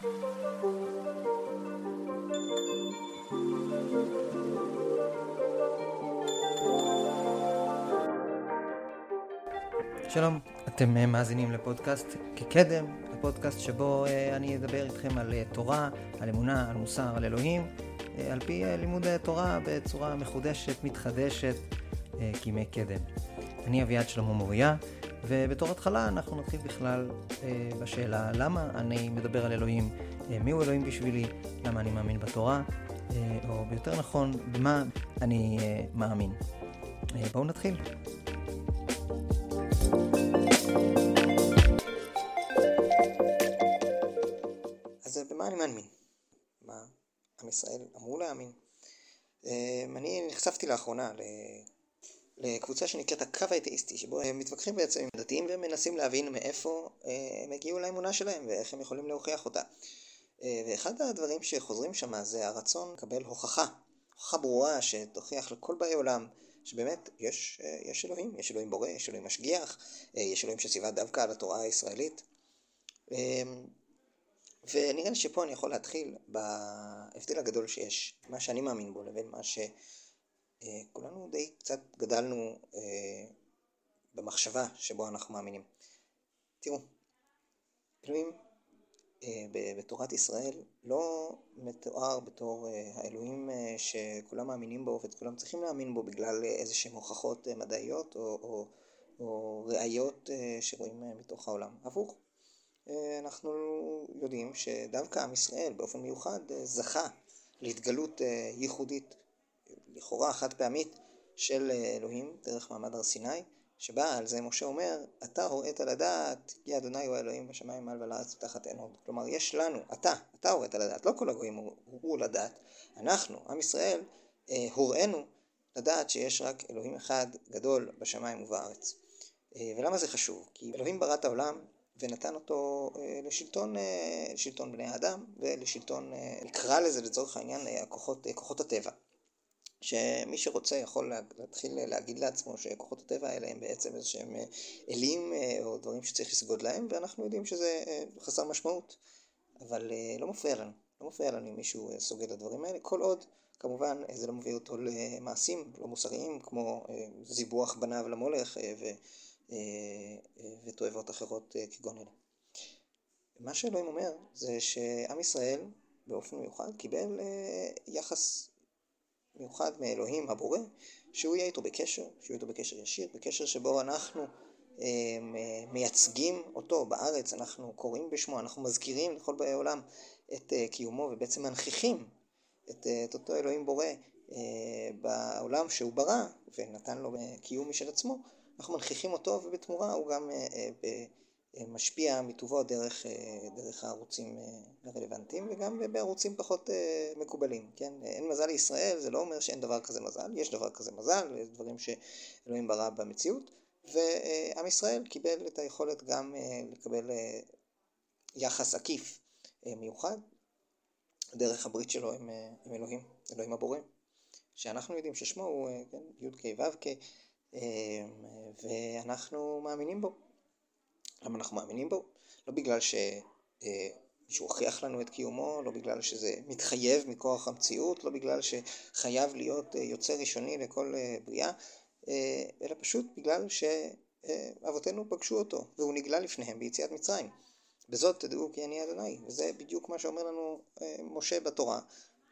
שלום, אתם אה, מאזינים לפודקאסט כקדם, הפודקאסט שבו אה, אני אדבר איתכם על אה, תורה, על אמונה, על מוסר, על אלוהים, על פי לימוד התורה בצורה מחודשת, מתחדשת, כימי קדם. אני אביעד שלמה מוריה, ובתור התחלה אנחנו נתחיל בכלל בשאלה למה אני מדבר על אלוהים, מיהו אלוהים בשבילי, למה אני מאמין בתורה, או ביותר נכון, במה אני מאמין. בואו נתחיל. אז במה אני מאמין? מה עם ישראל אמור להאמין? אמ, אני נחשפתי לאחרונה לקבוצה שנקראת הקו האתאיסטי, שבו הם מתווכחים בעצם עם דתיים ומנסים להבין מאיפה אה, הם הגיעו לאמונה שלהם ואיך הם יכולים להוכיח אותה. אה, ואחד הדברים שחוזרים שם זה הרצון לקבל הוכחה, הוכחה ברורה שתוכיח לכל באי עולם שבאמת יש, אה, יש אלוהים, יש אלוהים בורא, יש אלוהים משגיח, יש אלוהים שציווה דווקא על התורה הישראלית. אמ, ונראה לי שפה אני יכול להתחיל בהבדל הגדול שיש, מה שאני מאמין בו לבין מה שכולנו אה, די קצת גדלנו במחשבה שבו אנחנו מאמינים. תראו, אלוהים אה, בתורת ישראל לא מתואר בתור אה, האלוהים אה, שכולם מאמינים בו וכולם צריכים להאמין בו בגלל איזה שהן הוכחות מדעיות או, או, או ראיות שרואים מתוך העולם. הפוך, אנחנו יודעים שדווקא עם ישראל באופן מיוחד זכה להתגלות ייחודית, לכאורה חד פעמית, של אלוהים דרך מעמד הר סיני שבא על זה משה אומר, אתה הוראת לדעת, כי אדוני הוא האלוהים בשמיים מעל ועל הארץ ותחת אין עוד. כלומר, יש לנו, אתה, אתה הוראת לדעת, לא כל הגויים הורו לדעת, אנחנו, עם ישראל, אה, הוראנו לדעת שיש רק אלוהים אחד גדול בשמיים ובארץ. אה, ולמה זה חשוב? כי אלוהים ברא את העולם ונתן אותו אה, לשלטון, לשלטון בני האדם ולשלטון, נקרא לזה לצורך העניין, הכוחות, כוחות הטבע. שמי שרוצה יכול להתחיל להגיד לעצמו שכוחות הטבע האלה הם בעצם איזה שהם אה, אלים אה, או דברים שצריך לסגוד להם ואנחנו יודעים שזה אה, חסר משמעות אבל לא מפריע לנו, לא מפריע לנו אם מישהו סוגד לדברים האלה כל עוד כמובן זה לא מביא אותו למעשים לא מוסריים כמו זיבוח בניו למולך ו... ותועבות אחרות כגון אלה. מה שאלוהים אומר זה שעם ישראל באופן מיוחד קיבל יחס מיוחד מאלוהים הבורא, שהוא יהיה איתו בקשר, שהוא יהיה איתו בקשר ישיר, בקשר שבו אנחנו אה, מייצגים אותו בארץ, אנחנו קוראים בשמו, אנחנו מזכירים לכל באי עולם את אה, קיומו ובעצם מנכיחים את, אה, את אותו אלוהים בורא בעולם שהוא ברא ונתן לו קיום משל עצמו, אנחנו מנכיחים אותו ובתמורה הוא גם משפיע מטובו דרך, אה, דרך הערוצים אה, הרלוונטיים וגם בערוצים פחות אה, מקובלים, כן? אין מזל לישראל, זה לא אומר שאין דבר כזה מזל, יש דבר כזה מזל, יש דברים שאלוהים ברא במציאות, ועם ישראל קיבל את היכולת גם לקבל יחס עקיף מיוחד דרך הברית שלו עם, עם אלוהים, אלוהים הבורא, שאנחנו יודעים ששמו הוא כן, י"ק ו"ק, ואנחנו מאמינים בו. למה אנחנו מאמינים בו? לא בגלל שמישהו אה, הוכיח לנו את קיומו, לא בגלל שזה מתחייב מכוח המציאות, לא בגלל שחייב להיות אה, יוצא ראשוני לכל אה, בריאה, אלא פשוט בגלל שאבותינו פגשו אותו, והוא נגלה לפניהם ביציאת מצרים. בזאת תדעו כי אני אדוני, וזה בדיוק מה שאומר לנו משה בתורה,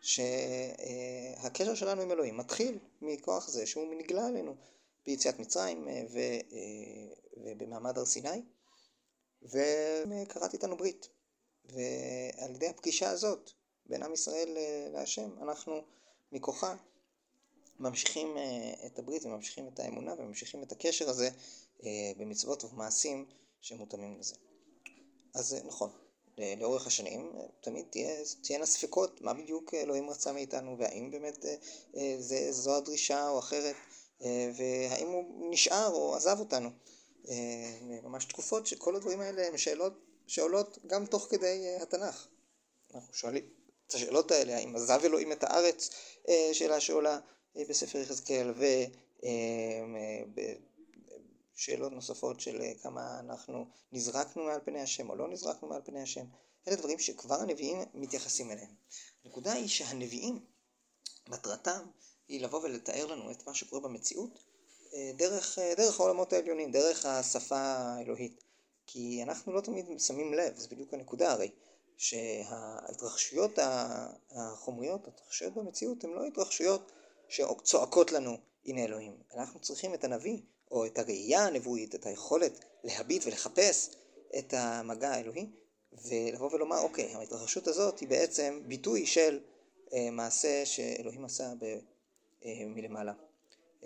שהקשר שלנו עם אלוהים מתחיל מכוח זה שהוא נגלה עלינו ביציאת מצרים ובמעמד הר סיני. וקראתי איתנו ברית. ועל ידי הפגישה הזאת בין עם ישראל להשם, אנחנו מכוחה ממשיכים אה, את הברית וממשיכים את האמונה וממשיכים את הקשר הזה אה, במצוות ובמעשים שמותאמים לזה. אז אה, נכון, לאורך השנים תמיד תהיינה ספקות מה בדיוק אלוהים רצה מאיתנו והאם באמת זה, זו הדרישה או אחרת והאם הוא נשאר או עזב אותנו. אה, ממש תקופות שכל הדברים האלה הם שאלות שעולות גם תוך כדי אה, התנ"ך. אנחנו שואלים את השאלות האלה, האם עזב אלוהים את הארץ, אה, שאלה שעולה בספר יחזקאל, שאלות נוספות של כמה אנחנו נזרקנו מעל פני השם או לא נזרקנו מעל פני השם. אלה דברים שכבר הנביאים מתייחסים אליהם. הנקודה היא שהנביאים, מטרתם היא לבוא ולתאר לנו את מה שקורה במציאות דרך, דרך העולמות העליונים, דרך השפה האלוהית. כי אנחנו לא תמיד שמים לב, זה בדיוק הנקודה הרי, שההתרחשויות החומריות, ההתרחשויות במציאות, הן לא התרחשויות שצועקות לנו הנה אלוהים. אנחנו צריכים את הנביא, או את הראייה הנבואית, את היכולת להביט ולחפש את המגע האלוהי, ולבוא ולומר, אוקיי, ההתרחשות הזאת היא בעצם ביטוי של אה, מעשה שאלוהים עשה אה, מלמעלה.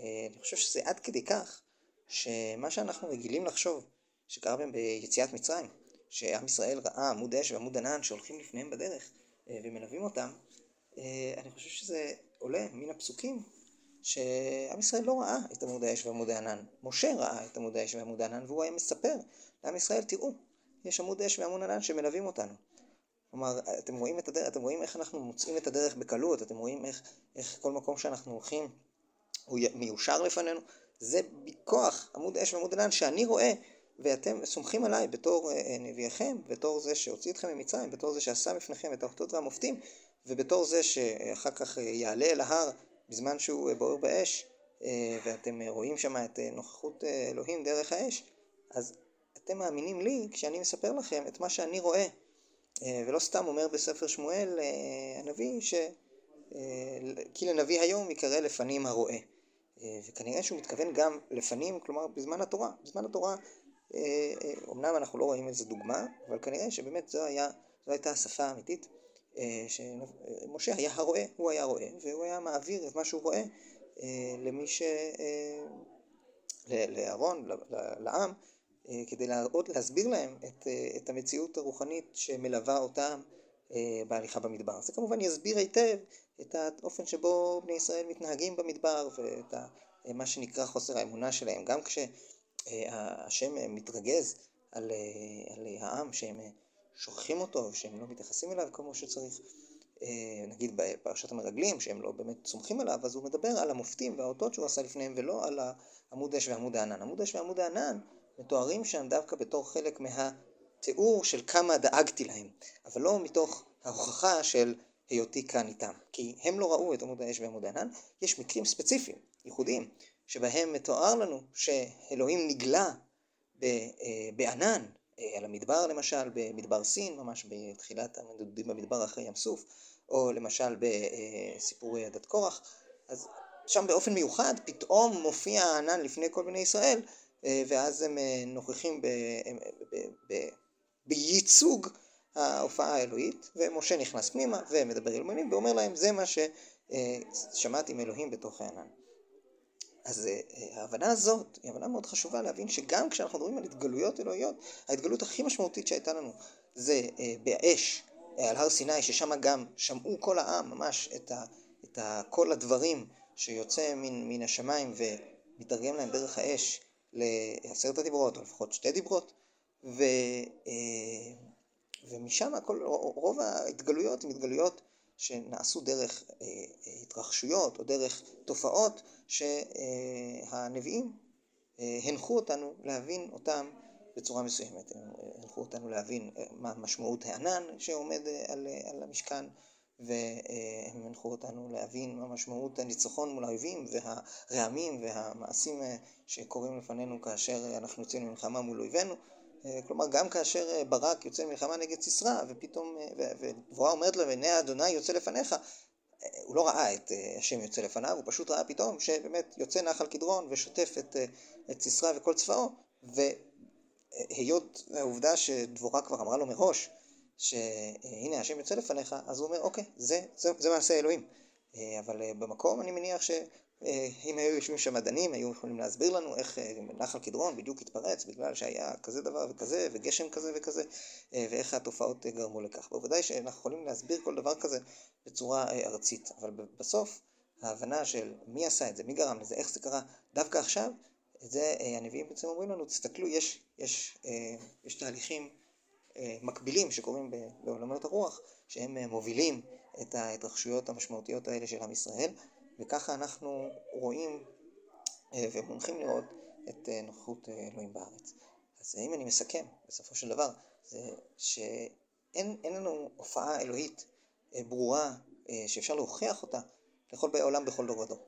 אה, אני חושב שזה עד כדי כך, שמה שאנחנו רגילים לחשוב, שקרה בהם ביציאת מצרים, שעם ישראל ראה עמוד אש ועמוד ענן שהולכים לפניהם בדרך אה, ומלווים אותם, אה, אני חושב שזה עולה מן הפסוקים שעם ישראל לא ראה את עמוד האש ועמוד הענן. משה ראה את עמוד האש ועמוד הענן והוא היה מספר לעם ישראל, תראו, יש עמוד אש ועמוד ענן שמלווים אותנו. כלומר, אתם רואים את הדרך, אתם רואים איך אנחנו מוצאים את הדרך בקלות, אתם רואים איך, איך כל מקום שאנחנו הולכים הוא מיושר לפנינו, זה בכוח עמוד אש ועמוד ענן שאני רואה ואתם סומכים עליי בתור אה, נביאכם, בתור זה שהוציא אתכם ממצרים, בתור זה שעשה בפניכם את האותות והמופתים, ובתור זה שאחר כך אה, יעלה אל ההר בזמן שהוא אה, בוער באש, ואתם רואים שם את נוכחות אלוהים דרך האש, אז אתם מאמינים לי כשאני מספר לכם את מה שאני רואה. ולא סתם אומר בספר שמואל הנביא ש... כי לנביא היום יקרא לפנים הרואה. וכנראה שהוא מתכוון גם לפנים, כלומר בזמן התורה. בזמן התורה אומנם אה, אנחנו לא רואים איזה דוגמה, אבל כנראה שבאמת זו, היה, זו הייתה השפה האמיתית, אה, שמשה היה הרואה, הוא היה רואה, והוא היה מעביר את מה שהוא רואה אה, למי ש... לאהרון, לעם, כדי להראות, להסביר להם את, את המציאות הרוחנית שמלווה אותם בהליכה במדבר. זה כמובן יסביר היטב את האופן שבו בני ישראל מתנהגים במדבר ואת מה שנקרא חוסר האמונה שלהם, גם כש... אה, אה, מתרגז על, אה, על העם שהם שוכחים אותו ושהם לא מתייחסים אליו כמו שצריך. נגיד בפרשת המרגלים שהם לא באמת סומכים עליו, אז הוא מדבר על המופתים והאותות שהוא עשה לפניהם ולא על עמוד אש ועמוד הענן. עמוד אש ועמוד הענן מתוארים שם דווקא בתור חלק מהתיאור של כמה דאגתי להם, אבל לא מתוך ההוכחה של היותי כאן איתם. כי הם לא ראו את עמוד האש ועמוד הענן, יש מקרים ספציפיים, ייחודיים, שבהם מתואר לנו שאלוהים נגלה אה, בענן, אה, על המדבר למשל, במדבר סין, ממש בתחילת המדודים במדבר אחרי ים סוף, או למשל בסיפורי עדת קורח, אז שם באופן מיוחד פתאום מופיע הענן לפני כל בני ישראל, אה, ואז הם נוכחים ב, ב, ב, בייצוג ההופעה האלוהית, ומשה נכנס פנימה ומדבר אלוהים ואומר להם זה מה ששמעתי מאלוהים בתוך הענן. אז אה, ההבנה הזאת היא הבנה מאוד חשובה להבין שגם כשאנחנו מדברים על התגלויות אלוהיות, ההתגלות הכי משמעותית שהייתה לנו זה אה, באש אה, על הר סיני, ששם גם שמעו כל העם ממש את, ה, את ה, כל הדברים שיוצא מן, מן השמיים ומתרגם להם דרך האש לעשרת הדיברות, או לפחות שתי דיברות, ו, ומשם כל, רוב ההתגלויות הן התגלויות שנעשו דרך אה, אה, התרחשויות או דרך תופעות שהנביאים אה, הנחו אותנו להבין אותם בצורה מסוימת. הנחו אותנו להבין מה משמעות הענן שעומד על, על המשכן והם הנחו אותנו להבין מה משמעות הניצחון מול האויבים והרעמים והמעשים שקורים לפנינו כאשר אנחנו יוצאים למלחמה מול אויבינו אה, כלומר, גם כאשר אה, ברק יוצא למלחמה נגד סיסרא, ופתאום, אה, ודבורה אומרת לו, והנה אדוני יוצא לפניך, הוא לא ראה את השם יוצא לפניו, הוא פשוט ראה פתאום שבאמת יוצא נחל קדרון ושוטף את, את סיסרא וכל צבאו, והיות העובדה שדבורה כבר אמרה לו מראש, שהנה השם יוצא לפניך, אז הוא אומר, אוקיי, זה, זה, זה מעשה אלוהים. אבל במקום אני מניח ש... אה, אם היו יושבים שם מדענים, היו יכולים להסביר לנו איך אה, נחל קדרון בדיוק התפרץ בגלל שהיה כזה דבר וכזה, וגשם כזה וכזה, אה, ואיך התופעות גרמו לכך. בוודאי שאנחנו יכולים להסביר כל דבר כזה בצורה ארצית, אבל בסוף ההבנה של מי עשה את זה, מי גרם לזה, איך זה קרה דווקא עכשיו, זה הנביאים בעצם אומרים לנו, תסתכלו, יש, יש, יש תהליכים מקבילים שקורים בעולמות הרוח, שהם מובילים את ההתרחשויות המשמעותיות האלה של עם ישראל. וככה אנחנו רואים אה, ומונחים לראות את נוכחות אלוהים בארץ. אז אם אני מסכם, בסופו של דבר, זה שאין לנו הופעה אלוהית ברורה שאפשר להוכיח אותה לכל באי עולם בכל דור ודור.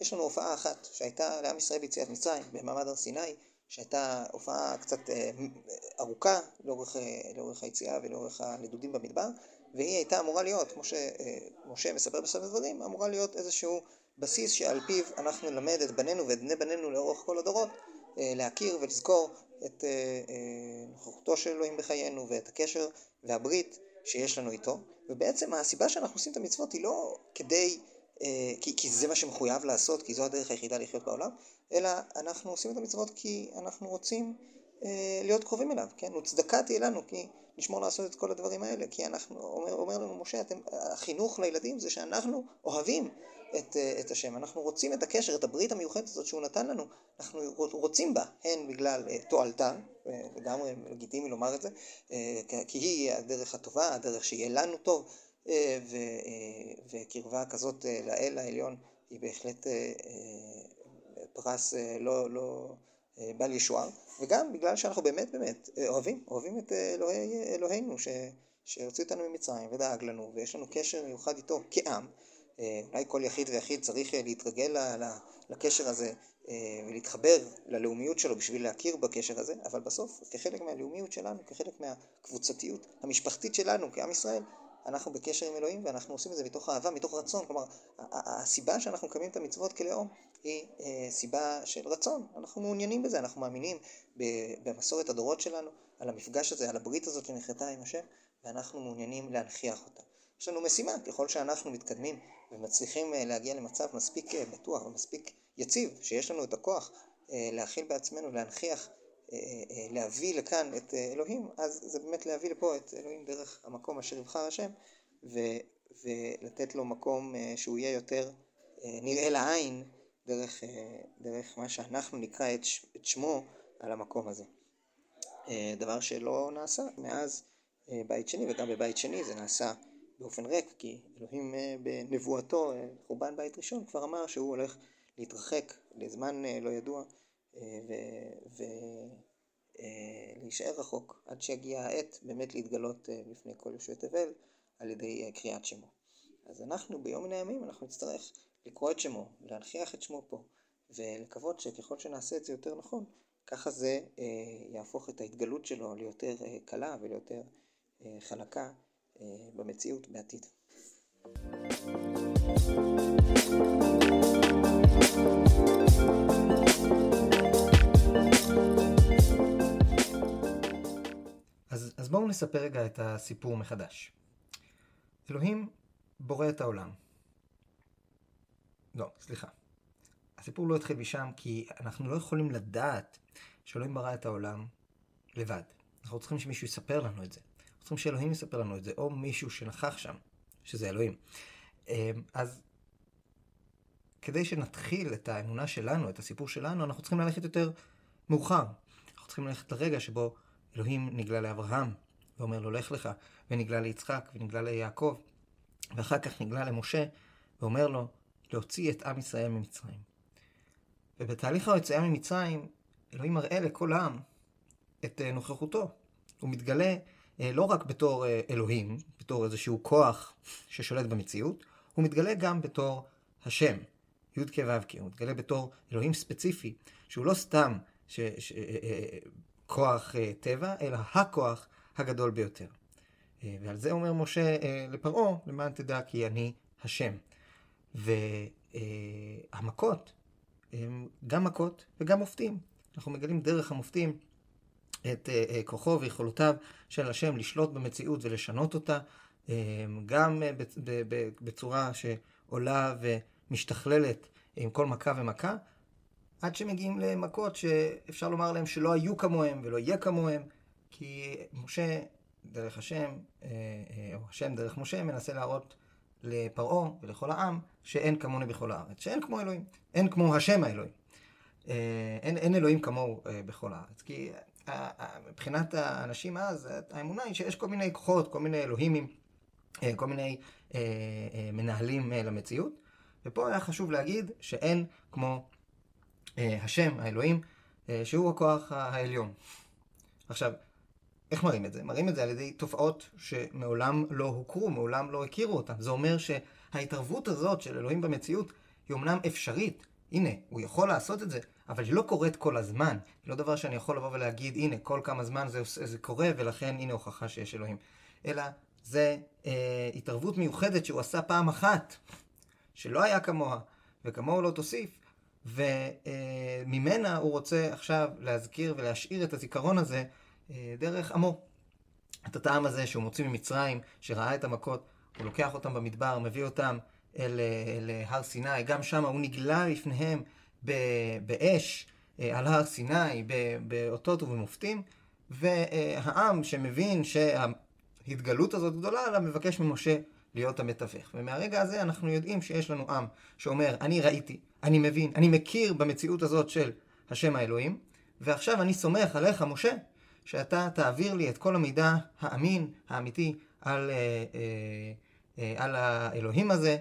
יש לנו הופעה אחת שהייתה לעם ישראל ביציאת מצרים, במעמד הר סיני, שהייתה הופעה קצת אה, ארוכה לאורך, אה, לאורך היציאה ולאורך הנדודים במדבר, והיא הייתה אמורה להיות, כמו שמשה אה, מספר בסוף הדברים, אמורה להיות איזשהו בסיס שעל פיו אנחנו נלמד את בנינו ואת בני בנינו לאורך כל הדורות, להכיר ולזכור את נוכחותו של אלוהים בחיינו ואת הקשר והברית שיש לנו איתו, ובעצם הסיבה שאנחנו עושים את המצוות היא לא כדי אה, כי, כי זה מה שמחויב לעשות, כי זו הדרך היחידה לחיות בעולם, אלא אנחנו עושים את המצוות כי אנחנו רוצים אה, להיות קרובים אליו, כן? וצדקה תהיה לנו, כי נשמור לעשות את כל הדברים האלה, כי אנחנו, אומר, אומר לנו משה, אתם, החינוך לילדים זה שאנחנו אוהבים את, אה, את השם, אנחנו רוצים את הקשר, את הברית המיוחדת הזאת שהוא נתן לנו, אנחנו רוצים בה, הן בגלל אה, תועלתה, אה, לגמרי לגיטימי לומר את זה, כי היא הדרך הטובה, הדרך שיהיה לנו טוב, אה, וקרבה כזאת לאל העליון היא בהחלט פרס לא, לא בל ישוער, וגם בגלל שאנחנו באמת באמת אוהבים, אוהבים את אלוהי, אלוהינו ש, שהוציא אותנו ממצרים ודאג לנו, ויש לנו קשר מיוחד איתו כעם. אולי כל יחיד ויחיד צריך להתרגל לקשר הזה ולהתחבר ללאומיות שלו בשביל להכיר בקשר הזה, אבל בסוף, כחלק מהלאומיות שלנו, כחלק מהקבוצתיות המשפחתית שלנו כעם ישראל, אנחנו בקשר עם אלוהים ואנחנו עושים את זה מתוך אהבה, מתוך רצון. כלומר, הסיבה שאנחנו מקיימים את המצוות כלאום היא אה, סיבה של רצון. אנחנו מעוניינים בזה, אנחנו מאמינים במסורת הדורות שלנו, על המפגש הזה, על הברית הזאת שנחרטה עם השם, ואנחנו מעוניינים להנכיח אותה. יש לנו משימה, ככל שאנחנו מתקדמים ומצליחים אה, להגיע למצב מספיק אה, בטוח ומספיק יציב, שיש לנו את הכוח להכיל בעצמנו, להנכיח אה, אה, להביא לכאן את אה, אלוהים, אז זה באמת להביא לפה את אלוהים דרך המקום אשר יבחר השם, ו, ולתת לו מקום שהוא יהיה יותר נראה לעין דרך, דרך מה שאנחנו נקרא את, את שמו על המקום הזה. דבר שלא נעשה מאז בית שני, וגם בבית שני זה נעשה באופן ריק, כי אלוהים בנבואתו, חורבן בית ראשון, כבר אמר שהוא הולך להתרחק לזמן לא ידוע ולהישאר אה, רחוק עד שיגיע העת באמת להתגלות אה, בפני כל יושבי תבל על ידי אה, קריאת שמו. אז אנחנו ביום מן הימים אנחנו נצטרך לקרוא את שמו, להנכיח את שמו פה ולקוות שככל שנעשה את זה יותר נכון ככה זה אה, יהפוך את ההתגלות שלו ליותר אה, קלה וליותר אה, חלקה אה, במציאות בעתיד. אז, אז בואו נספר רגע את הסיפור מחדש. אלוהים בורא את העולם. לא, סליחה. הסיפור לא התחיל משם כי אנחנו לא יכולים לדעת שאלוהים ברא את העולם לבד. אנחנו צריכים שמישהו יספר לנו את זה. אנחנו צריכים שאלוהים יספר לנו את זה, או מישהו שנכח שם, שזה אלוהים. אמ, אז כדי שנתחיל את האמונה שלנו, את הסיפור שלנו, אנחנו צריכים ללכת יותר מאוחר. אנחנו צריכים ללכת לרגע שבו אלוהים נגלה לאברהם, ואומר לו לך לך, ונגלה ליצחק, ונגלה ליעקב, ואחר כך נגלה למשה, ואומר לו להוציא את עם ישראל ממצרים. ובתהליך היציאה ממצרים, אלוהים מראה לכל העם את אה, נוכחותו. הוא מתגלה לא רק בתור אה, אלוהים, בתור איזשהו כוח ששולט במציאות, הוא מתגלה גם בתור השם, י"ק ו"ק, הוא מתגלה בתור אלוהים ספציפי, שהוא לא סתם ש, ש, כוח uh, טבע, אלא הכוח הגדול ביותר. ועל זה אומר משה לפרעה, למען תדע כי אני השם. והמכות הם גם מכות וגם מופתים. אנחנו מגלים דרך המופתים את uh, uh, כוחו ויכולותיו של השם לשלוט במציאות ולשנות אותה, uh, גם בצורה שעולה ומשתכללת עם כל מכה ומכה, עד שמגיעים למכות שאפשר לומר להם שלא היו כמוהם ולא יהיה כמוהם, כי משה, דרך השם, אה, אה, או השם דרך משה, מנסה להראות לפרעה ולכל העם שאין כמוני בכל הארץ, שאין כמו אלוהים, אין כמו השם האלוהים. אה, אין, אין אלוהים כמוהו בכל הארץ. כי מבחינת האנשים אז, האמונה היא שיש כל מיני כוחות, כל מיני אלוהימים, כל מיני מנהלים למציאות. ופה היה חשוב להגיד שאין כמו אה, השם, האלוהים, אה, שהוא הכוח העליון. עכשיו, איך מראים את זה? מראים את זה על ידי תופעות שמעולם לא הוכרו, מעולם לא הכירו אותן. זה אומר שההתערבות הזאת של אלוהים במציאות היא אמנם אפשרית. הנה, הוא יכול לעשות את זה, אבל היא לא קורית כל הזמן. היא לא דבר שאני יכול לבוא ולהגיד, הנה, כל כמה זמן זה, זה קורה, ולכן הנה הוכחה שיש אלוהים. אלא זה אה, התערבות מיוחדת שהוא עשה פעם אחת, שלא היה כמוה, וכמוהו לא תוסיף, וממנה הוא רוצה עכשיו להזכיר ולהשאיר את הזיכרון הזה אה, דרך עמו. את הטעם הזה שהוא מוציא ממצרים, שראה את המכות, הוא לוקח אותם במדבר, מביא אותם אל, אל הר סיני, גם שם הוא נגלה לפניהם באש אה, על הר סיני, באותות ובמופתים, והעם שמבין שההתגלות הזאת גדולה עליו, מבקש ממשה להיות המתווך. ומהרגע הזה אנחנו יודעים שיש לנו עם שאומר, אני ראיתי, אני מבין, אני מכיר במציאות הזאת של השם האלוהים, ועכשיו אני סומך עליך, משה, שאתה תעביר לי את כל המידע האמין, האמיתי, על, אה, אה, על האלוהים הזה,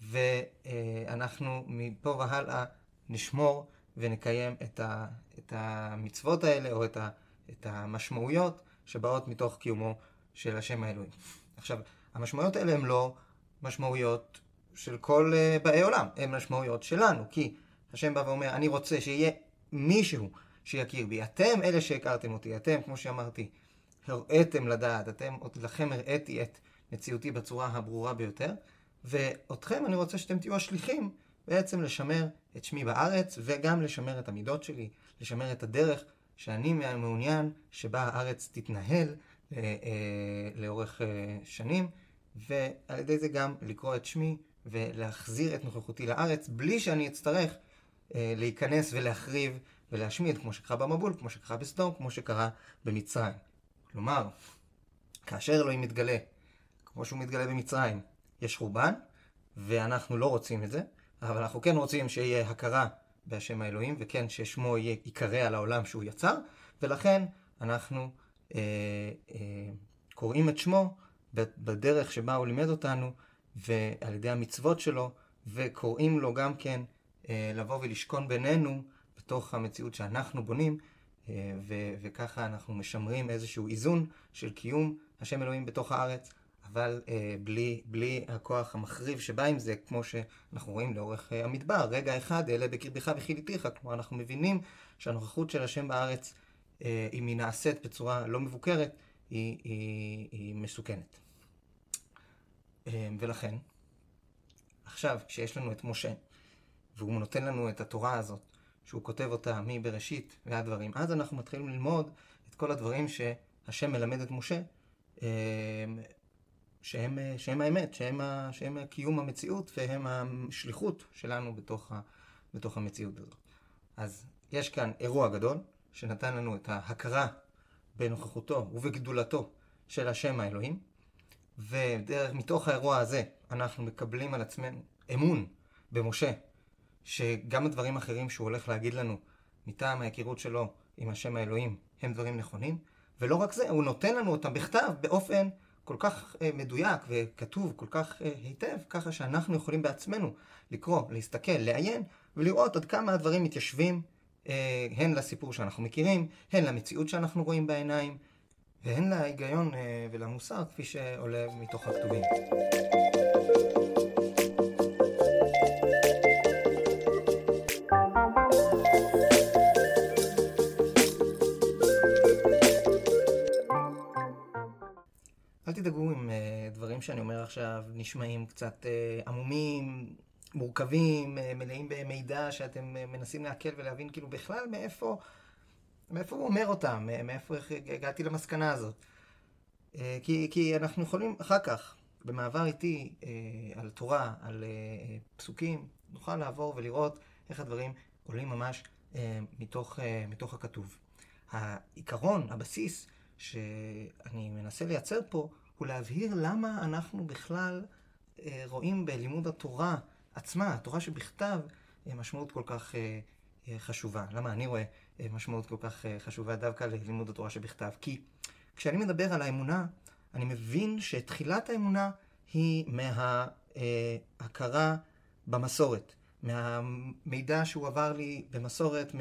ואנחנו מפה והלאה נשמור ונקיים את, ה, את המצוות האלה, או את, ה, את המשמעויות שבאות מתוך קיומו של השם האלוהים. עכשיו, המשמעויות האלה הן לא משמעויות של כל uh, באי עולם, הן משמעויות שלנו, כי השם בא ואומר, אני רוצה שיהיה מישהו שיכיר בי. אתם אלה שהכרתם אותי, אתם, כמו שאמרתי, הראיתם לדעת, אתם, לכם הראיתי את מציאותי בצורה הברורה ביותר, ואותכם אני רוצה שאתם תהיו השליחים בעצם לשמר את שמי בארץ, וגם לשמר את המידות שלי, לשמר את הדרך שאני מעוניין שבה הארץ תתנהל אה, אה, לאורך אה, שנים, ועל ידי זה גם לקרוא את שמי ולהחזיר את נוכחותי לארץ, בלי שאני אצטרך להיכנס ולהחריב ולהשמיד, כמו שקרה במבול, כמו שקרה בסדום, כמו שקרה במצרים. כלומר, כאשר אלוהים מתגלה, כמו שהוא מתגלה במצרים, יש חורבן, ואנחנו לא רוצים את זה, אבל אנחנו כן רוצים שיהיה הכרה בהשם האלוהים, וכן ששמו יהיה ייקרא על העולם שהוא יצר, ולכן אנחנו אה, אה, קוראים את שמו בדרך שבה הוא לימד אותנו, ועל ידי המצוות שלו, וקוראים לו גם כן אה, לבוא ולשכון בינינו בתוך המציאות שאנחנו בונים, אה, ו- וככה אנחנו משמרים איזשהו איזון של קיום השם אלוהים בתוך הארץ, אבל אה, בלי, בלי הכוח המחריב שבא עם זה, כמו שאנחנו רואים לאורך אה, המדבר. רגע אחד, אלה בקרבך וכיליתיך. כלומר, אנחנו מבינים שהנוכחות של השם בארץ, אה, אם היא נעשית בצורה לא מבוקרת, היא, היא, היא מסוכנת. אה, ולכן, עכשיו, כשיש לנו את משה, והוא נותן לנו את התורה הזאת, שהוא כותב אותה מבראשית ועד דברים, אז אנחנו מתחילים ללמוד את כל הדברים שהשם מלמד את משה, אה, שהם, שהם האמת, שהם, ה, שהם קיום המציאות והם השליחות שלנו בתוך, ה, בתוך המציאות הזאת. אז יש כאן אירוע גדול, שנתן לנו את ההכרה בנוכחותו ובגדולתו של השם האלוהים, ומתוך האירוע הזה אנחנו מקבלים על עצמנו אמון במשה, שגם הדברים האחרים שהוא הולך להגיד לנו מטעם ההיכרות שלו עם השם האלוהים הם דברים נכונים, ולא רק זה, הוא נותן לנו אותם בכתב באופן כל כך uh, מדויק וכתוב כל כך uh, היטב, ככה שאנחנו יכולים בעצמנו לקרוא, להסתכל, לעיין ולראות עד כמה הדברים מתיישבים uh, הן לסיפור שאנחנו מכירים, הן למציאות שאנחנו רואים בעיניים, והן להיגיון uh, ולמוסר כפי שעולה מתוך הכתובים. תדאגו אם uh, דברים שאני אומר עכשיו נשמעים קצת uh, עמומים, מורכבים, uh, מלאים במידע שאתם מנסים לעכל ולהבין כאילו בכלל מאיפה, מאיפה הוא אומר אותם, מאיפה הגעתי למסקנה הזאת. כי, כי אנחנו יכולים אחר כך, במעבר איתי על תורה, על פסוקים, נוכל לעבור ולראות איך הדברים עולים ממש מתוך, מתוך הכתוב. העיקרון, הבסיס, שאני מנסה לייצר פה, הוא להבהיר למה אנחנו בכלל אה, רואים בלימוד התורה עצמה, התורה שבכתב, אה, משמעות כל כך אה, חשובה. למה אני רואה משמעות כל כך חשובה דווקא ללימוד התורה שבכתב? כי כשאני מדבר על האמונה, אני מבין שתחילת האמונה היא מההכרה במסורת, מהמידע שהוא עבר לי במסורת,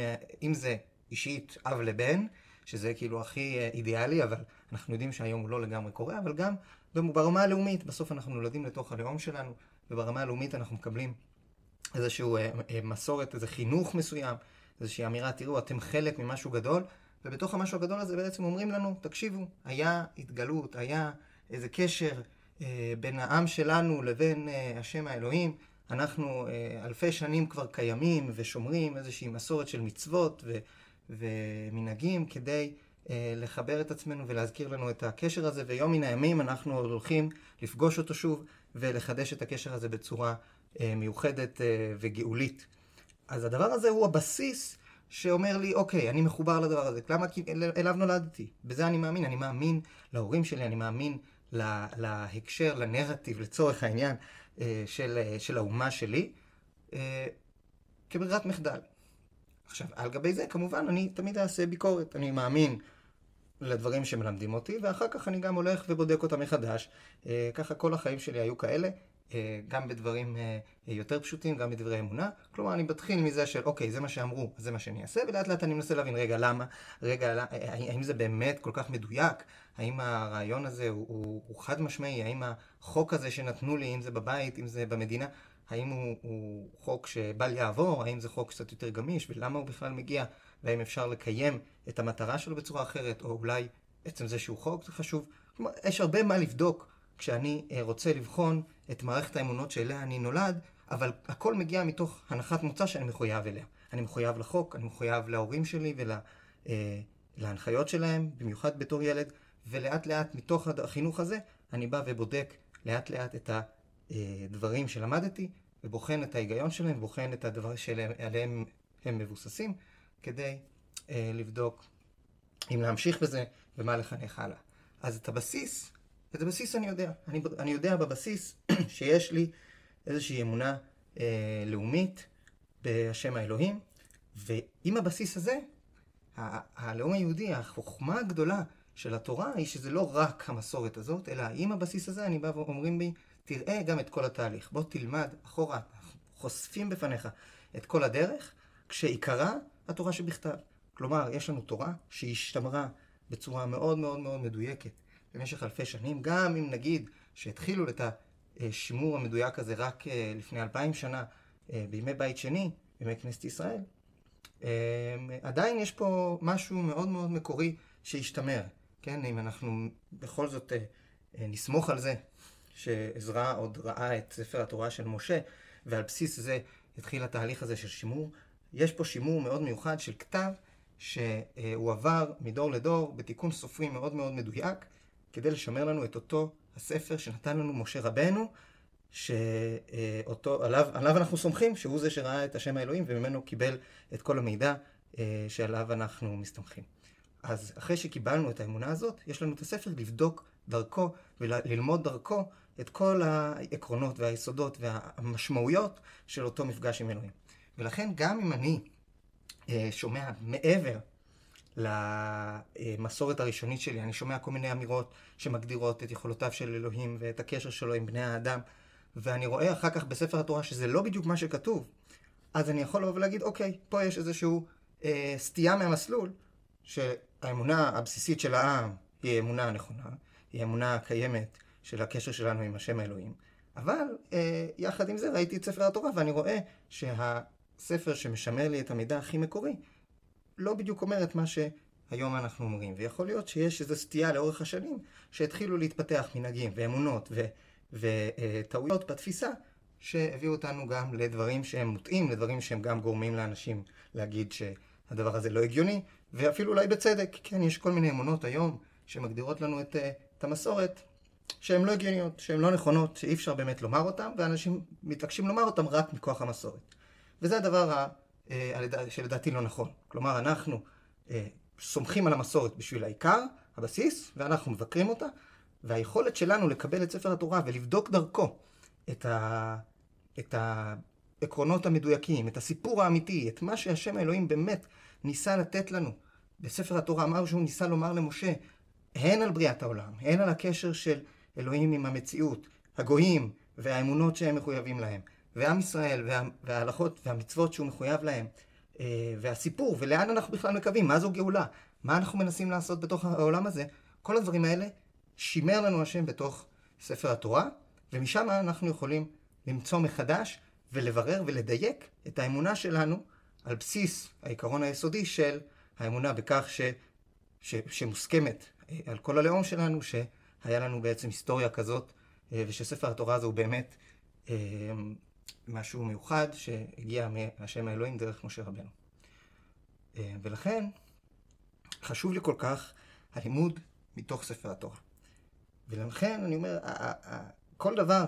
אם זה אישית אב לבן, שזה כאילו הכי אידיאלי, אבל אנחנו יודעים שהיום הוא לא לגמרי קורה, אבל גם ברמה הלאומית, בסוף אנחנו נולדים לתוך הלאום שלנו, וברמה הלאומית אנחנו מקבלים איזשהו אה, אה, מסורת, איזה חינוך מסוים, איזושהי אמירה, תראו, אתם חלק ממשהו גדול, ובתוך המשהו הגדול הזה בעצם אומרים לנו, תקשיבו, היה התגלות, היה איזה קשר אה, בין העם שלנו לבין אה, השם האלוהים. אנחנו אה, אלפי שנים כבר קיימים ושומרים איזושהי מסורת של מצוות ו, ומנהגים כדי לחבר את עצמנו ולהזכיר לנו את הקשר הזה, ויום מן הימים אנחנו הולכים לפגוש אותו שוב ולחדש את הקשר הזה בצורה אה, מיוחדת אה, וגאולית. אז הדבר הזה הוא הבסיס שאומר לי, אוקיי, אני מחובר לדבר הזה. למה? כי אליו נולדתי. בזה אני מאמין. אני מאמין להורים שלי, אני מאמין לה, להקשר, לנרטיב, לצורך העניין, אה, של, של האומה שלי, כברירת מחדל. עכשיו, על גבי זה, כמובן, אני תמיד אעשה ביקורת. אני מאמין לדברים שמלמדים אותי, ואחר כך אני גם הולך ובודק אותם מחדש. ככה כל החיים שלי היו כאלה. אה, גם בדברים אה, יותר פשוטים, גם בדברי אמונה. כלומר, אני מתחיל מזה של, אוקיי, זה מה שאמרו, זה מה שאני אעשה, ולאט לאט אני מנסה להבין, רגע, למה? רגע, אה, האם זה באמת כל כך מדויק? האם הרעיון הזה הוא, הוא, הוא חד משמעי? האם החוק הזה שנתנו לי, אם זה בבית, אם זה במדינה, האם הוא, הוא חוק שבל יעבור? האם זה חוק קצת יותר גמיש? ולמה הוא בכלל מגיע? והאם אפשר לקיים את המטרה שלו בצורה אחרת? או אולי עצם זה שהוא חוק זה חשוב? כלומר, יש הרבה מה לבדוק כשאני רוצה לבחון את מערכת האמונות שאליה אני נולד, אבל הכל מגיע מתוך הנחת מוצא שאני מחויב אליה. אני מחויב לחוק, אני מחויב להורים שלי ולהנחיות ול, שלהם, במיוחד בתור ילד, ולאט לאט מתוך החינוך הזה אני בא ובודק לאט לאט את הדברים שלמדתי, ובוחן את ההיגיון שלהם, ובוחן את הדברים שעליהם הם מבוססים, כדי אה, לבדוק אם להמשיך בזה ומה לחנך הלאה. אז את הבסיס את הבסיס אני יודע. אני, אני יודע בבסיס שיש לי איזושהי אמונה אה, לאומית בהשם האלוהים, ועם הבסיס הזה, הלאום היהודי, החוכמה הגדולה של התורה היא שזה לא רק המסורת הזאת, אלא עם הבסיס הזה אני בא ואומרים לי, תראה גם את כל התהליך. בוא תלמד אחורה, חושפים בפניך את כל הדרך, כשעיקרה התורה שבכתב. כלומר, יש לנו תורה שהשתמרה בצורה מאוד מאוד מאוד מדויקת במשך אלפי שנים, גם אם נגיד שהתחילו את השימור המדויק הזה רק אה, לפני אלפיים שנה, אה, בימי בית שני, בימי כנסת ישראל, אה, עדיין יש פה משהו מאוד מאוד מקורי שהשתמר, כן? אם אנחנו בכל זאת נסמוך על זה שעזרא עוד ראה את ספר התורה של משה, ועל בסיס זה התחיל התהליך הזה של שימור. יש פה שימור מאוד מיוחד של כתב שהועבר מדור לדור בתיקון סופרי מאוד מאוד מדויק, כדי לשמר לנו את אותו הספר שנתן לנו משה רבנו, שאותו, עליו, עליו אנחנו סומכים, שהוא זה שראה את השם האלוהים וממנו קיבל את כל המידע אה, שעליו אנחנו מסתמכים. אז אחרי שקיבלנו את האמונה הזאת, יש לנו את הספר לבדוק דרכו וללמוד דרכו את כל העקרונות והיסודות והמשמעויות של אותו מפגש עם אלוהים. ולכן גם אם אני אה, שומע מעבר למסורת הראשונית שלי. אני שומע כל מיני אמירות שמגדירות את יכולותיו של אלוהים ואת הקשר שלו עם בני האדם, ואני רואה אחר כך בספר התורה שזה לא בדיוק מה שכתוב, אז אני יכול לבוא ולהגיד, אוקיי, פה יש איזושהי אה, סטייה מהמסלול, שהאמונה הבסיסית של העם היא האמונה הנכונה, היא האמונה הקיימת של הקשר שלנו עם השם האלוהים, אבל אה, יחד עם זה ראיתי את ספר התורה ואני רואה שהספר שמשמר לי את המידע הכי מקורי לא בדיוק אומר את מה שהיום אנחנו אומרים. ויכול להיות שיש איזו סטייה לאורך השנים, שהתחילו להתפתח מנהגים ואמונות וטעויות בתפיסה, שהביאו אותנו גם לדברים שהם מוטעים, לדברים שהם גם גורמים לאנשים להגיד שהדבר הזה לא הגיוני, ואפילו אולי בצדק. כן, יש כל מיני אמונות היום שמגדירות לנו את, את המסורת, שהן לא הגיוניות, שהן לא נכונות, שאי אפשר באמת לומר אותן, ואנשים מתעקשים לומר אותן רק מכוח המסורת. וזה הדבר אה, שלדעתי לא נכון. כלומר, אנחנו אה, סומכים על המסורת בשביל העיקר, הבסיס, ואנחנו מבקרים אותה, והיכולת שלנו לקבל את ספר התורה ולבדוק דרכו את, ה... את העקרונות המדויקים, את הסיפור האמיתי, את מה שהשם האלוהים באמת ניסה לתת לנו בספר התורה, מה שהוא ניסה לומר למשה, הן על בריאת העולם, הן על הקשר של אלוהים עם המציאות, הגויים והאמונות שהם מחויבים להם, ועם ישראל וה, וההלכות והמצוות שהוא מחויב להם, אה, והסיפור, ולאן אנחנו בכלל מקווים, מה זו גאולה, מה אנחנו מנסים לעשות בתוך העולם הזה, כל הדברים האלה שימר לנו השם בתוך ספר התורה, ומשם אנחנו יכולים למצוא מחדש ולברר ולדייק את האמונה שלנו על בסיס העיקרון היסודי של האמונה בכך ש, ש, שמוסכמת אה, על כל הלאום שלנו, שהיה לנו בעצם היסטוריה כזאת, אה, ושספר התורה הזה הוא באמת אה, משהו מיוחד שהגיע מהשם האלוהים דרך משה רבנו. ולכן חשוב לי כל כך הלימוד מתוך ספר התורה. ולכן אני אומר, כל דבר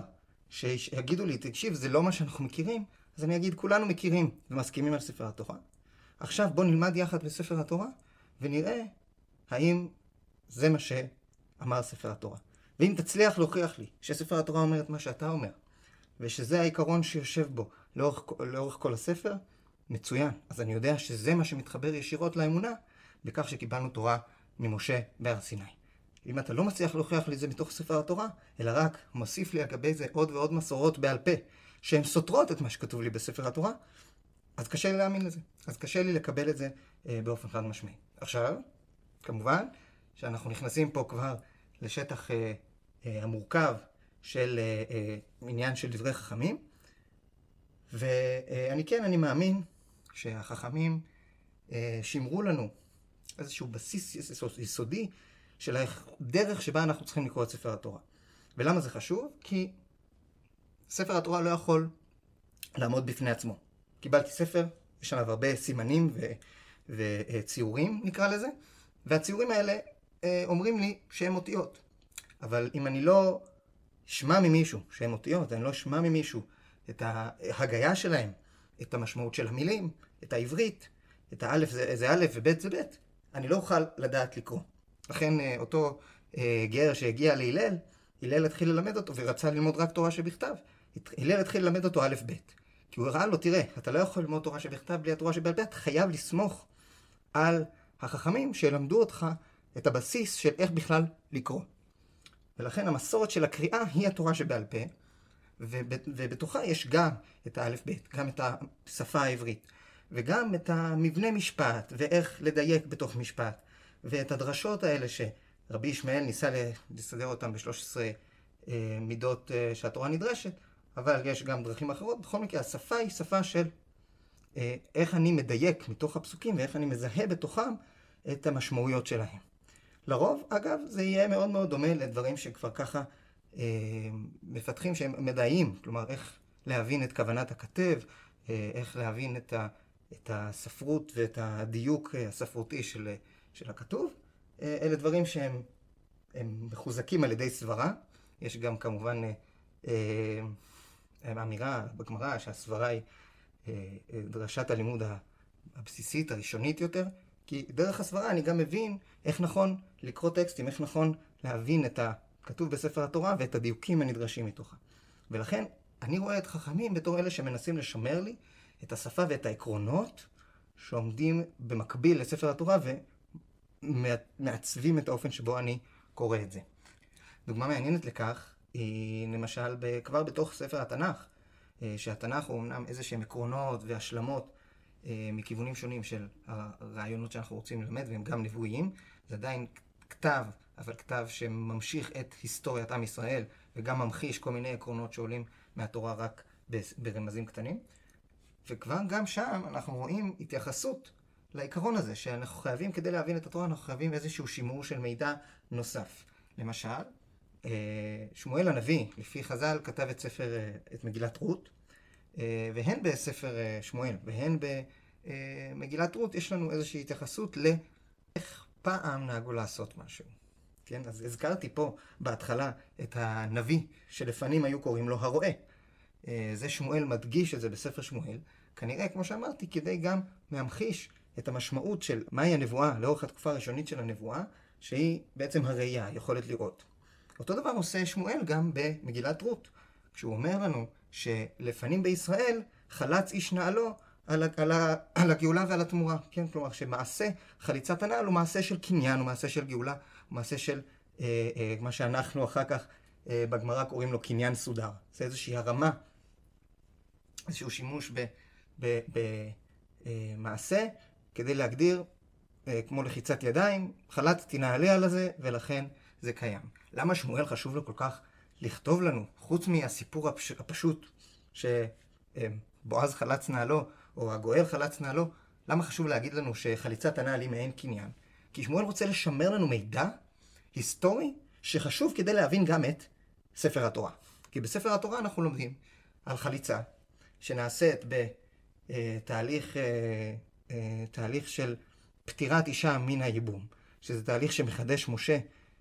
שיגידו לי, תקשיב, זה לא מה שאנחנו מכירים, אז אני אגיד, כולנו מכירים ומסכימים על ספר התורה. עכשיו בוא נלמד יחד בספר התורה, ונראה האם זה מה שאמר ספר התורה. ואם תצליח להוכיח לי שספר התורה אומר את מה שאתה אומר, ושזה העיקרון שיושב בו לאורך, לאורך כל הספר, מצוין. אז אני יודע שזה מה שמתחבר ישירות לאמונה, בכך שקיבלנו תורה ממשה בהר סיני. אם אתה לא מצליח להוכיח לי את זה מתוך ספר התורה, אלא רק מוסיף לי לגבי זה עוד ועוד מסורות בעל פה, שהן סותרות את מה שכתוב לי בספר התורה, אז קשה לי להאמין לזה. אז קשה לי לקבל את זה אה, באופן חד משמעי. עכשיו, כמובן, שאנחנו נכנסים פה כבר לשטח אה, אה, המורכב של אה, אה, עניין של דברי חכמים, ואני אה, כן, אני מאמין שהחכמים אה, שימרו לנו איזשהו בסיס יסודי של הדרך שבה אנחנו צריכים לקרוא את ספר התורה. ולמה זה חשוב? כי ספר התורה לא יכול לעמוד בפני עצמו. קיבלתי ספר, יש עליו הרבה סימנים ו... וציורים נקרא לזה, והציורים האלה אומרים לי שהם אותיות. אבל אם אני לא אשמע ממישהו שהם אותיות, אני לא אשמע ממישהו את ההגייה שלהם, את המשמעות של המילים, את העברית, את האלף זה, זה א' וב' זה ב', אני לא אוכל לדעת לקרוא. לכן אה, אותו אה, גר שהגיע להלל, הלל התחיל ללמד אותו ורצה ללמוד רק תורה שבכתב. הלל התחיל ללמד אותו א' ב'. כי הוא הראה לו, תראה, אתה לא יכול ללמוד תורה שבכתב בלי התורה שבעל פה, אתה חייב לסמוך על החכמים שילמדו אותך את הבסיס של איך בכלל לקרוא. ולכן המסורת של הקריאה היא התורה שבעל פה, ובתוכה יש גם את האלף בית, גם את השפה העברית, וגם את המבנה משפט, ואיך לדייק בתוך משפט, ואת הדרשות האלה שרבי ישמעאל ניסה לסדר אותם ב-13 אה, מידות אה, שהתורה נדרשת, אבל יש גם דרכים אחרות. בכל מקרה, השפה היא שפה של אה, איך אני מדייק מתוך הפסוקים ואיך אני מזהה בתוכם את המשמעויות שלהם. לרוב, אגב, זה יהיה מאוד מאוד דומה לדברים שכבר ככה אה, מפתחים שהם מדעיים, כלומר, איך להבין את כוונת הכתב, אה, איך להבין את, ה, את הספרות ואת הדיוק אה, הספרותי של, של הכתוב. אה, אלה דברים שהם מחוזקים על ידי סברה. יש גם כמובן אה, אה, אמירה בגמרא שהסברה היא אה, אה, דרשת הלימוד הבסיסית, הראשונית יותר, כי דרך הסברה אני גם מבין איך נכון לקרוא טקסטים, איך נכון להבין את הכתוב בספר התורה ואת הדיוקים הנדרשים מתוכה. ולכן אני רואה את חכמים בתור אלה שמנסים לשמר לי את השפה ואת העקרונות שעומדים במקביל לספר התורה ומעצבים את האופן שבו אני קורא את זה. דוגמה מעניינת לכך היא למשל כבר בתוך ספר התנ"ך, אה, שהתנ"ך הוא אמנם איזה שהם עקרונות והשלמות מכיוונים שונים של הרעיונות שאנחנו רוצים ללמד, והם גם נבואיים. זה עדיין כתב, אבל כתב שממשיך את היסטוריית עם ישראל, וגם ממחיש כל מיני עקרונות שעולים מהתורה רק ברמזים קטנים. וכבר גם שם אנחנו רואים התייחסות לעיקרון הזה, שאנחנו חייבים, כדי להבין את התורה, אנחנו חייבים איזשהו שימור של מידע נוסף. למשל, אה, שמואל הנביא, לפי חז"ל, כתב את ספר, אה, את מגילת רות, אה, והן בספר שמואל והן במגילת רות יש לנו איזושהי התייחסות לאיך פעם נהגו לעשות משהו. כן, אז הזכרתי פה בהתחלה את הנביא שלפנים היו קוראים לו הרועה. זה שמואל מדגיש את זה בספר שמואל, כנראה, כמו שאמרתי, כדי גם להמחיש את המשמעות של מהי הנבואה לאורך התקופה הראשונית של הנבואה, שהיא בעצם הראייה, היכולת לראות. אותו דבר עושה שמואל גם במגילת רות, כשהוא אומר לנו שלפנים בישראל חלץ איש נעלו על, על, על הגאולה ועל התמורה, כן? כלומר שמעשה חליצת הנעל הוא מעשה של קניין, הוא מעשה של גאולה, הוא מעשה של אה, אה, מה שאנחנו אחר כך אה, בגמרא קוראים לו קניין סודר. זה איזושהי הרמה, איזשהו שימוש ב, ב, ב, אה, כדי להגדיר, אה, כמו לחיצת ידיים, חלצתי נעלה על הזה, ולכן זה קיים. למה שמואל חשוב לו כל כך לכתוב לנו, חוץ מהסיפור הפש... הפשוט שבועז חלץ נעלו, או הגואל חלץ נעלו, למה חשוב להגיד לנו שחליצת הנעל היא מעין קניין? כי שמואל רוצה לשמר לנו מידע היסטורי שחשוב כדי להבין גם את ספר התורה. כי בספר התורה אנחנו לומדים על חליצה שנעשית בתהליך אה, אה, תהליך של פטירת אישה מן הייבום, שזה תהליך שמחדש משה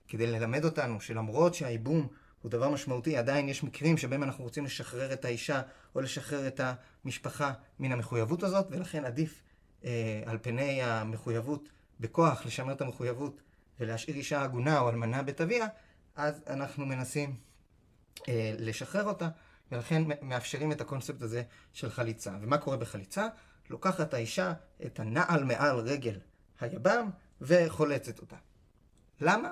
כדי ללמד אותנו שלמרות שהייבום הוא דבר משמעותי, עדיין יש מקרים שבהם אנחנו רוצים לשחרר את האישה או לשחרר את המשפחה מן המחויבות הזאת, ולכן עדיף אה, על פני המחויבות בכוח לשמר את המחויבות ולהשאיר אישה עגונה או אלמנה בית אביה, אז אנחנו מנסים אה, לשחרר אותה, ולכן מאפשרים את הקונספט הזה של חליצה. ומה קורה בחליצה? לוקחת האישה את הנעל מעל רגל היבם וחולצת אותה. למה?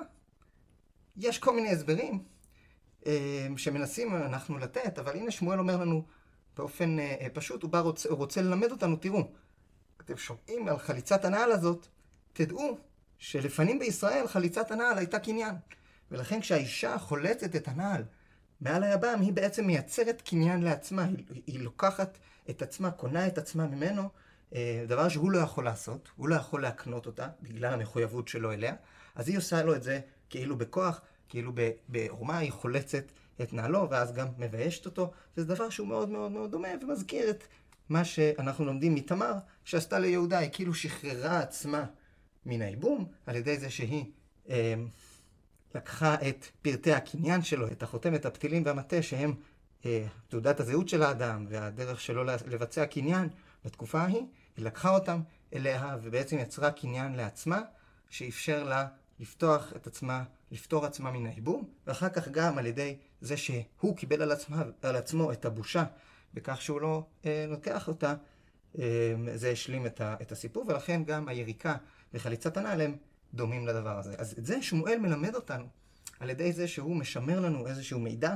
יש כל מיני הסברים שמנסים אנחנו לתת, אבל הנה שמואל אומר לנו באופן אה, פשוט, הוא, בא רוצה, רוצה ללמד אותנו, תראו, אתם שומעים על חליצת הנעל הזאת, תדעו שלפנים בישראל חליצת הנעל הייתה קניין. ולכן כשהאישה חולצת את הנעל מעל היבם, היא בעצם מייצרת קניין לעצמה. היא, היא לוקחת את עצמה, קונה את עצמה ממנו, אה, דבר שהוא לא יכול לעשות, הוא לא יכול להקנות אותה בגלל המחויבות שלו אליה, אז היא עושה לו את זה כאילו בכוח, כאילו בעורמה היא חולצת את נעלו, ואז גם מביישת אותו, וזה דבר שהוא מאוד מאוד מאוד דומה, ומזכיר את מה שאנחנו לומדים מתמר, שעשתה ליהודה, היא כאילו שחררה עצמה מן הייבום, על ידי זה שהיא אה, לקחה את פרטי הקניין שלו, את החותמת, הפתילים והמטה, שהם אה, תעודת הזהות של האדם והדרך שלו לבצע קניין בתקופה ההיא, היא לקחה אותם אליה ובעצם יצרה קניין לעצמה, שאפשר לה לפתוח את עצמה, לפתור עצמה מן הייבום, ואחר כך גם על ידי זה שהוא קיבל על, עצמה, על עצמו את הבושה בכך שהוא לא אה, לוקח אותה, אה, זה השלים את, ה, את הסיפור, ולכן גם היריקה וחליצת הנעל הם דומים לדבר הזה. אז את זה שמואל מלמד אותנו על ידי זה שהוא משמר לנו איזשהו מידע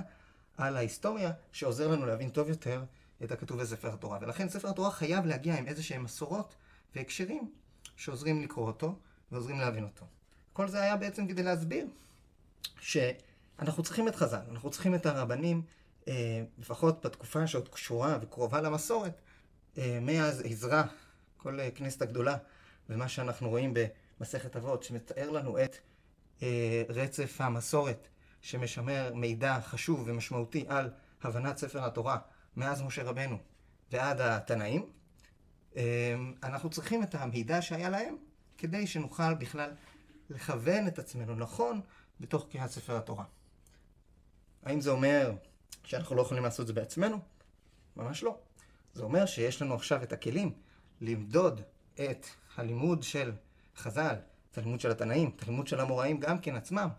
על ההיסטוריה שעוזר לנו להבין טוב יותר את הכתוב בספר התורה. ולכן ספר התורה חייב להגיע עם איזה שהם מסורות והקשרים שעוזרים לקרוא אותו ועוזרים להבין אותו. כל זה היה בעצם כדי להסביר שאנחנו צריכים את חז"ל, אנחנו צריכים את הרבנים, אה, לפחות בתקופה שעוד קשורה וקרובה למסורת, אה, מאז עזרא, כל אה, כנסת הגדולה, ומה שאנחנו רואים במסכת אבות, שמתאר לנו את אה, רצף המסורת, שמשמר מידע חשוב ומשמעותי על הבנת ספר התורה מאז משה רבנו ועד התנאים, אה, אנחנו צריכים את המידע שהיה להם כדי שנוכל בכלל לכוון את עצמנו נכון בתוך קריאת ספר התורה. האם זה אומר שאנחנו לא יכולים לעשות את זה בעצמנו? ממש לא. זה אומר שיש לנו עכשיו את הכלים למדוד את הלימוד של חז"ל, את הלימוד של התנאים, את הלימוד של המוראים גם כן עצמם,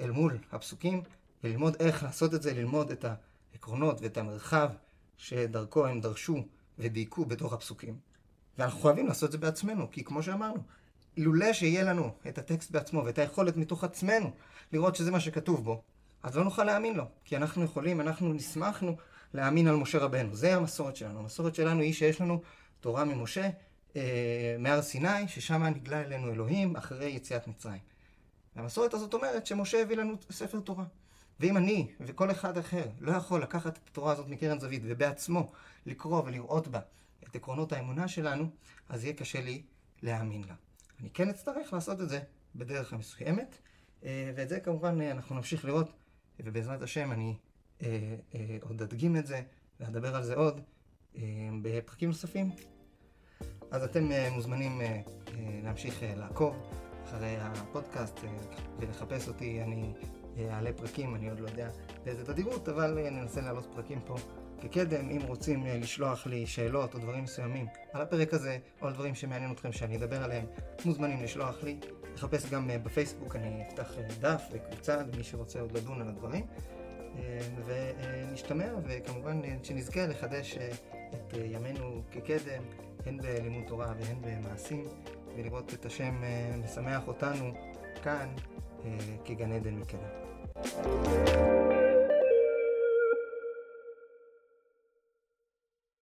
אל מול הפסוקים, וללמוד איך לעשות את זה, ללמוד את העקרונות ואת המרחב שדרכו הם דרשו ודייקו בתוך הפסוקים. ואנחנו חייבים לעשות את זה בעצמנו, כי כמו שאמרנו, לולא שיהיה לנו את הטקסט בעצמו ואת היכולת מתוך עצמנו לראות שזה מה שכתוב בו, אז לא נוכל להאמין לו, כי אנחנו יכולים, אנחנו נסמכנו להאמין על משה רבנו. זה המסורת שלנו. המסורת שלנו היא שיש לנו תורה ממשה, אה, מהר סיני, ששם נגלה אלינו אלוהים אחרי יציאת מצרים. והמסורת הזאת אומרת שמשה הביא לנו ספר תורה. ואם אני וכל אחד אחר לא יכול לקחת את התורה הזאת מקרן זווית ובעצמו לקרוא ולראות בה את עקרונות האמונה שלנו, אז יהיה קשה לי להאמין לה. אני כן אצטרך לעשות את זה בדרך המסוימת, אה, ואת זה כמובן אה, אנחנו נמשיך לראות, ובעזרת השם אני עוד אדגים את זה ואדבר על זה עוד בפרקים נוספים. אז אתם מוזמנים להמשיך לעקוב אחרי הפודקאסט ולחפש אותי. אני אעלה פרקים, אני עוד לא יודע באיזה תדירות, אבל אני אנסה להעלות פרקים פה כקדם. אם רוצים לשלוח לי שאלות או דברים מסוימים על הפרק הזה, או על דברים שמעניין אתכם שאני אדבר עליהם, מוזמנים לשלוח לי. לחפש גם בפייסבוק, אני אפתח דף וקבוצה למי שרוצה עוד לדון על הדברים. ונשתמע, וכמובן שנזכה לחדש את ימינו כקדם, הן בלימוד תורה והן במעשים, ולראות את השם משמח אותנו כאן כגן עדן מקדם.